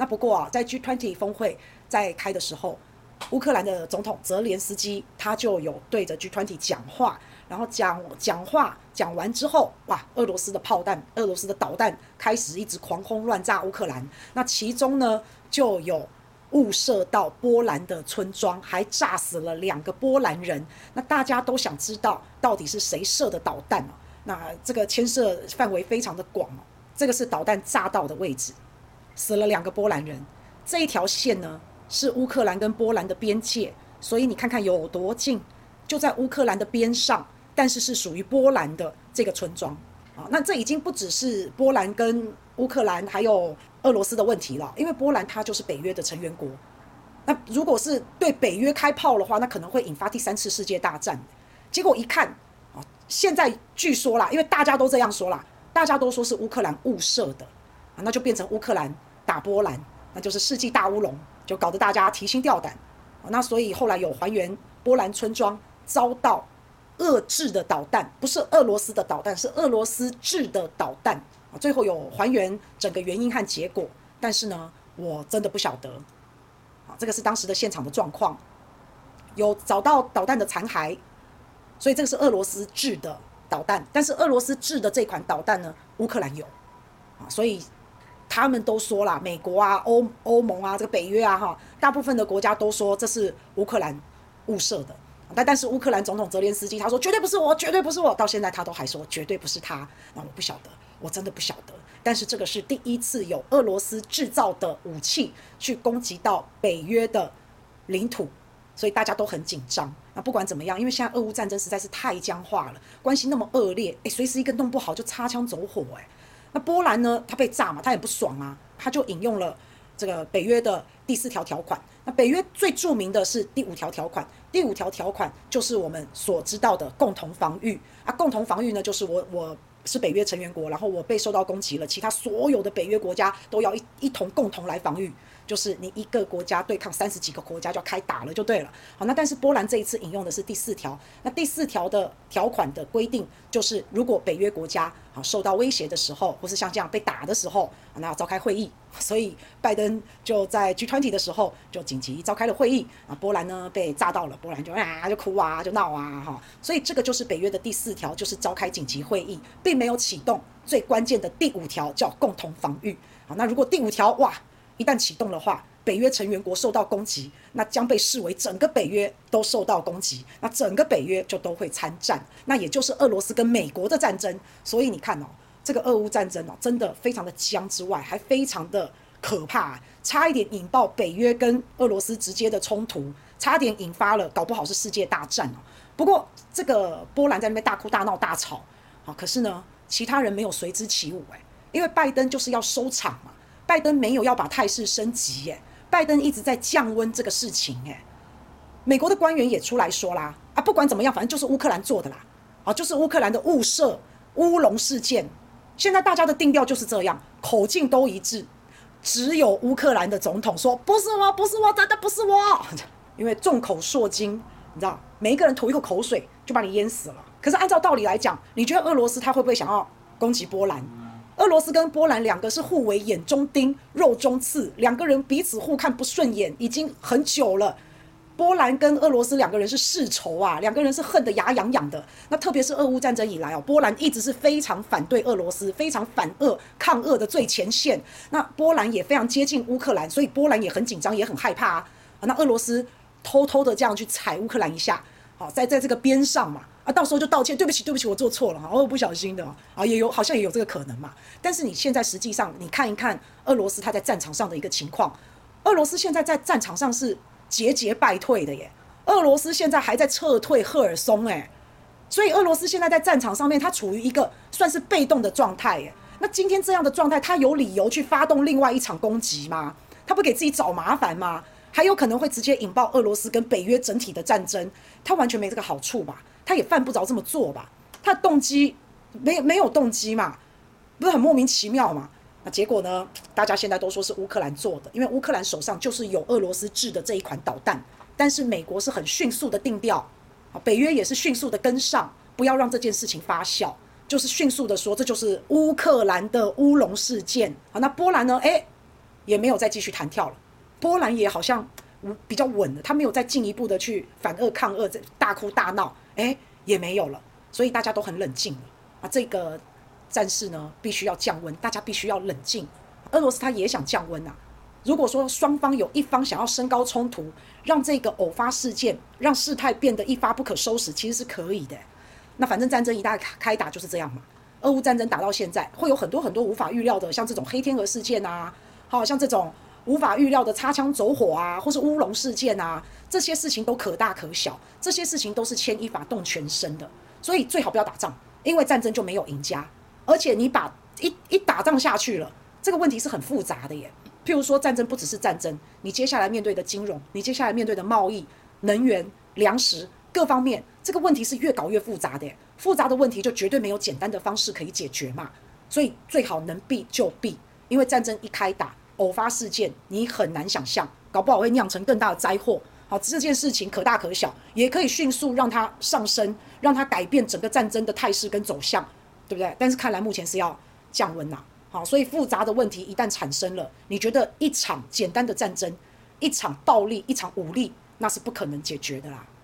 那不过啊，在 G20 峰会在开的时候，乌克兰的总统泽连斯基他就有对着 G20 讲话，然后讲讲话讲完之后，哇，俄罗斯的炮弹、俄罗斯的导弹开始一直狂轰乱炸乌克兰，那其中呢就有。误射到波兰的村庄，还炸死了两个波兰人。那大家都想知道到底是谁射的导弹？那这个牵涉范围非常的广哦。这个是导弹炸到的位置，死了两个波兰人。这一条线呢是乌克兰跟波兰的边界，所以你看看有多近，就在乌克兰的边上，但是是属于波兰的这个村庄啊。那这已经不只是波兰跟乌克兰，还有。俄罗斯的问题了，因为波兰它就是北约的成员国，那如果是对北约开炮的话，那可能会引发第三次世界大战。结果一看，啊，现在据说啦，因为大家都这样说啦，大家都说是乌克兰误射的，那就变成乌克兰打波兰，那就是世纪大乌龙，就搞得大家提心吊胆。那所以后来有还原波兰村庄遭到遏制的导弹，不是俄罗斯的导弹，是俄罗斯制的导弹。啊，最后有还原整个原因和结果，但是呢，我真的不晓得。啊，这个是当时的现场的状况，有找到导弹的残骸，所以这个是俄罗斯制的导弹。但是俄罗斯制的这款导弹呢，乌克兰有，啊，所以他们都说了，美国啊、欧欧盟啊、这个北约啊，哈，大部分的国家都说这是乌克兰误射的。但但是乌克兰总统泽连斯基他说绝对不是我，绝对不是我，到现在他都还说绝对不是他。那我不晓得。我真的不晓得，但是这个是第一次有俄罗斯制造的武器去攻击到北约的领土，所以大家都很紧张。那不管怎么样，因为现在俄乌战争实在是太僵化了，关系那么恶劣，诶，随时一个弄不好就擦枪走火，诶，那波兰呢，他被炸嘛，他也不爽啊，他就引用了这个北约的第四条条款。那北约最著名的是第五条条款，第五条条款就是我们所知道的共同防御啊，共同防御呢，就是我我。是北约成员国，然后我被受到攻击了，其他所有的北约国家都要一一同共同来防御，就是你一个国家对抗三十几个国家就要开打了就对了。好，那但是波兰这一次引用的是第四条，那第四条的条款的规定就是，如果北约国家好受到威胁的时候，或是像这样被打的时候，那要召开会议。所以拜登就在 G 团体的时候就紧急召开了会议啊，波兰呢被炸到了，波兰就啊就哭啊就闹啊哈，所以这个就是北约的第四条，就是召开紧急会议，并没有启动最关键的第五条叫共同防御。好，那如果第五条哇一旦启动的话，北约成员国受到攻击，那将被视为整个北约都受到攻击，那整个北约就都会参战，那也就是俄罗斯跟美国的战争。所以你看哦。这个俄乌战争哦，真的非常的僵之外，还非常的可怕，差一点引爆北约跟俄罗斯直接的冲突，差点引发了搞不好是世界大战哦。不过这个波兰在那边大哭大闹大吵，好，可是呢，其他人没有随之起舞哎，因为拜登就是要收场嘛，拜登没有要把态势升级哎，拜登一直在降温这个事情哎，美国的官员也出来说啦，啊，不管怎么样，反正就是乌克兰做的啦，啊，就是乌克兰的误射乌龙事件。现在大家的定调就是这样，口径都一致，只有乌克兰的总统说不是我，不是我，真的不是我，因为众口铄金，你知道，每一个人吐一口口水就把你淹死了。可是按照道理来讲，你觉得俄罗斯他会不会想要攻击波兰？俄罗斯跟波兰两个是互为眼中钉、肉中刺，两个人彼此互看不顺眼，已经很久了。波兰跟俄罗斯两个人是世仇啊，两个人是恨得牙痒痒的。那特别是俄乌战争以来哦，波兰一直是非常反对俄罗斯，非常反俄、抗俄的最前线。那波兰也非常接近乌克兰，所以波兰也很紧张，也很害怕啊。那俄罗斯偷偷的这样去踩乌克兰一下，好，在在这个边上嘛，啊，到时候就道歉，对不起，对不起，我做错了，哈，我不小心的啊，也有好像也有这个可能嘛。但是你现在实际上你看一看俄罗斯他在战场上的一个情况，俄罗斯现在在战场上是。节节败退的耶，俄罗斯现在还在撤退赫尔松哎，所以俄罗斯现在在战场上面，它处于一个算是被动的状态耶。那今天这样的状态，它有理由去发动另外一场攻击吗？它不给自己找麻烦吗？还有可能会直接引爆俄罗斯跟北约整体的战争，它完全没这个好处吧？他也犯不着这么做吧？他的动机没没有动机嘛？不是很莫名其妙嘛？那结果呢？大家现在都说是乌克兰做的，因为乌克兰手上就是有俄罗斯制的这一款导弹。但是美国是很迅速的定调，啊，北约也是迅速的跟上，不要让这件事情发酵，就是迅速的说这就是乌克兰的乌龙事件。好，那波兰呢？诶，也没有再继续弹跳了，波兰也好像比较稳了，他没有再进一步的去反恶抗俄，大哭大闹，哎，也没有了，所以大家都很冷静了啊。这个战事呢，必须要降温，大家必须要冷静。俄罗斯他也想降温啊。如果说双方有一方想要升高冲突，让这个偶发事件让事态变得一发不可收拾，其实是可以的。那反正战争一旦开打就是这样嘛。俄乌战争打到现在，会有很多很多无法预料的，像这种黑天鹅事件啊，好像这种无法预料的擦枪走火啊，或是乌龙事件啊，这些事情都可大可小，这些事情都是牵一发动全身的，所以最好不要打仗，因为战争就没有赢家，而且你把一一打仗下去了，这个问题是很复杂的耶。譬如说，战争不只是战争，你接下来面对的金融，你接下来面对的贸易、能源、粮食各方面，这个问题是越搞越复杂的。复杂的问题就绝对没有简单的方式可以解决嘛。所以最好能避就避，因为战争一开打，偶发事件你很难想象，搞不好会酿成更大的灾祸。好，这件事情可大可小，也可以迅速让它上升，让它改变整个战争的态势跟走向，对不对？但是看来目前是要降温呐。好，所以复杂的问题一旦产生了，你觉得一场简单的战争、一场暴力、一场武力，那是不可能解决的啦。